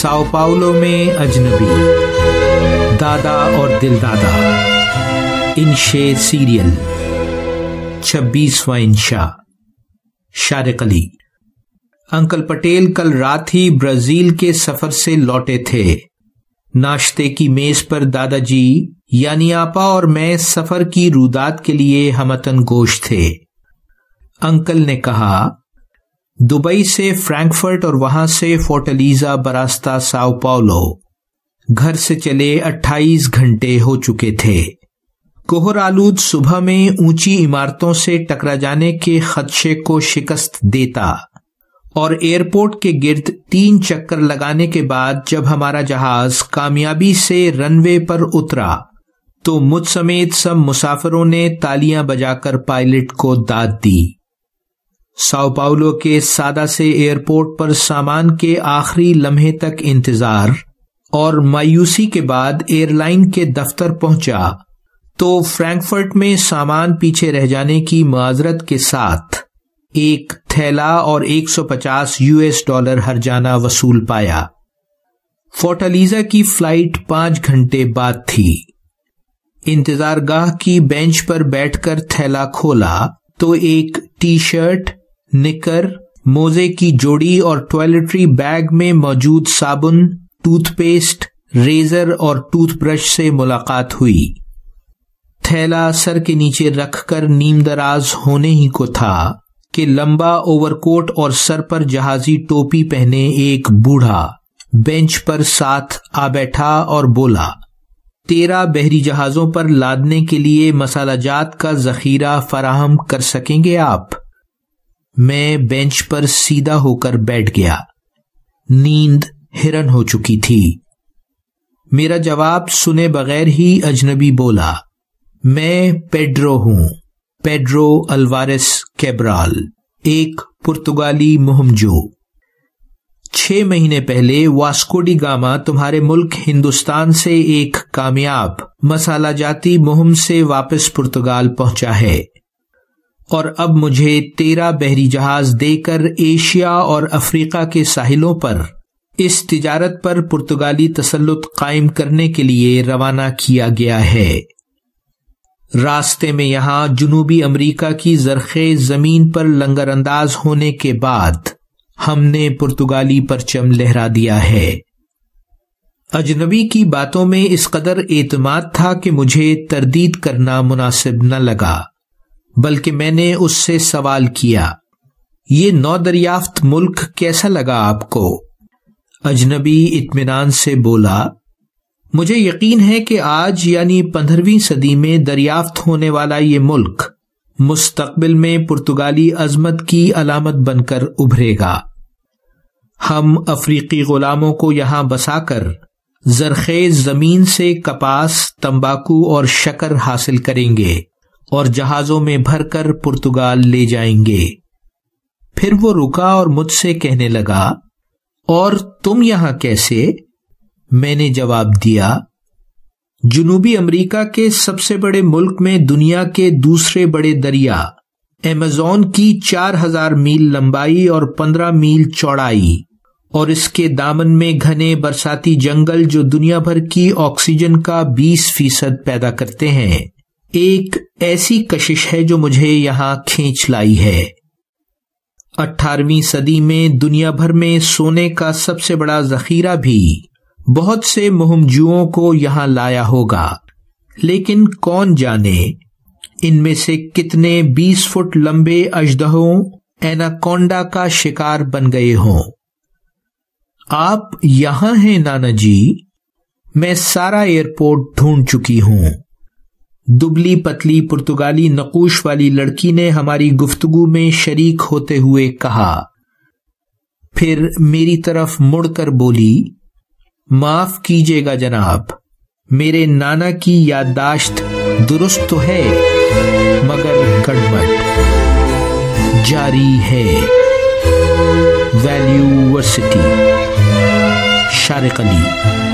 ساؤ Paolo میں اجنبی، دادا اور دل دادا انشے سیریل، چھبیسواں انشا شارق علی۔ انکل پٹیل کل رات ہی برازیل کے سفر سے لوٹے تھے۔ ناشتے کی میز پر دادا جی یعنی آپا اور میں سفر کی رودات کے لیے ہمتن گوشت تھے۔ انکل نے کہا دبئی سے فرینکفرٹ اور وہاں سے فورٹلیزا براستہ ساؤ پاولو۔ گھر سے چلے اٹھائیس گھنٹے ہو چکے تھے۔ کوہر آلود صبح میں اونچی عمارتوں سے ٹکرا جانے کے خدشے کو شکست دیتا اور ایئرپورٹ کے گرد تین چکر لگانے کے بعد جب ہمارا جہاز کامیابی سے رن وے پر اترا تو مجھ سمیت سب مسافروں نے تالیاں بجا کر پائلٹ کو داد دی۔ ساؤ پاؤلو کے سادہ سے ایئرپورٹ پر سامان کے آخری لمحے تک انتظار اور مایوسی کے بعد ایئر لائن کے دفتر پہنچا تو فرینکفرٹ میں سامان پیچھے رہ جانے کی معذرت کے ساتھ ایک تھیلا اور ایک سو پچاس یو ایس ڈالر ہر جانا وصول پایا۔ فورٹلیزا کی فلائٹ پانچ گھنٹے بعد تھی۔ انتظار گاہ کی بینچ پر بیٹھ کر تھیلا کھولا تو ایک ٹی شرٹ نکر، موزے کی جوڑی اور ٹوائلٹری بیگ میں موجود صابن ٹوتھ پیسٹ ریزر اور ٹوتھ برش سے ملاقات ہوئی۔ تھیلا سر کے نیچے رکھ کر نیم دراز ہونے ہی کو تھا کہ لمبا اوور کوٹ اور سر پر جہازی ٹوپی پہنے ایک بوڑھا، بینچ پر ساتھ آ بیٹھا اور بولا تیرہ بحری جہازوں پر لادنے کے لیے مسالہ جات کا ذخیرہ فراہم کر سکیں گے آپ؟ میں بینچ پر سیدھا ہو کر بیٹھ گیا۔ نیند ہرن ہو چکی تھی۔ میرا جواب سنے بغیر ہی اجنبی بولا، میں پیڈرو ہوں۔ پیڈرو الوارس کیبرال، ایک پرتگالی مہم جو چھ مہینے پہلے واسکوڈی گاما تمہارے ملک ہندوستان سے ایک کامیاب، مسالہ جاتی مہم سے واپس پرتگال پہنچا ہے۔ اور اب مجھے تیرہ بحری جہاز دے کر ایشیا اور افریقہ کے ساحلوں پر، اس تجارت پر پرتگالی تسلط قائم کرنے کے لیے روانہ کیا گیا ہے۔ راستے میں یہاں جنوبی امریکہ کی زرخیز زمین پر لنگر انداز ہونے کے بعد ہم نے پرتگالی پرچم لہرا دیا ہے۔ اجنبی کی باتوں میں اس قدر اعتماد تھا کہ مجھے تردید کرنا مناسب نہ لگا۔ بلکہ میں نے اس سے سوال کیا، یہ نو دریافت ملک کیسا لگا آپ کو؟ اجنبی اطمینان سے بولا، مجھے یقین ہے کہ آج یعنی پندرہویں صدی میں دریافت ہونے والا یہ ملک مستقبل میں پرتگالی عظمت کی علامت بن کر ابھرے گا۔ ہم افریقی غلاموں کو یہاں بسا کر زرخیز زمین سے کپاس، تمباکو اور شکر حاصل کریں گے۔ اور جہازوں میں بھر کر پرتگال لے جائیں گے۔ پھر وہ رکا اور مجھ سے کہنے لگا، اور تم یہاں کیسے؟ میں نے جواب دیا، جنوبی امریکہ کے سب سے بڑے ملک میں دنیا کے دوسرے بڑے دریا ایمیزون کی چار ہزار میل لمبائی اور پندرہ میل چوڑائی، اور اس کے دامن میں گھنے برساتی جنگل جو دنیا بھر کی آکسیجن کا بیس فیصد پیدا کرتے ہیں۔ ایک ایسی کشش ہے جو مجھے یہاں کھینچ لائی ہے۔ اٹھارہویں صدی میں دنیا بھر میں سونے کا سب سے بڑا ذخیرہ بھی بہت سے مہمجوؤں کو یہاں لایا ہوگا۔ لیکن کون جانے؟ ان میں سے کتنے بیس فٹ لمبے اجدہوں ایناکونڈا کا شکار بن گئے ہوں۔ آپ یہاں ہیں نانا جی؟ میں سارا ایئرپورٹ ڈھونڈ چکی ہوں۔ دبلی پتلی پرتگالی نقوش والی لڑکی نے ہماری گفتگو میں شریک ہوتے ہوئے کہا، پھر میری طرف مڑ کر بولی، معاف کیجیے گا جناب، میرے نانا کی یادداشت درست تو ہے، مگر گڑبڑ۔ جاری ہے۔ ویلیو ورسٹی، شارق علی۔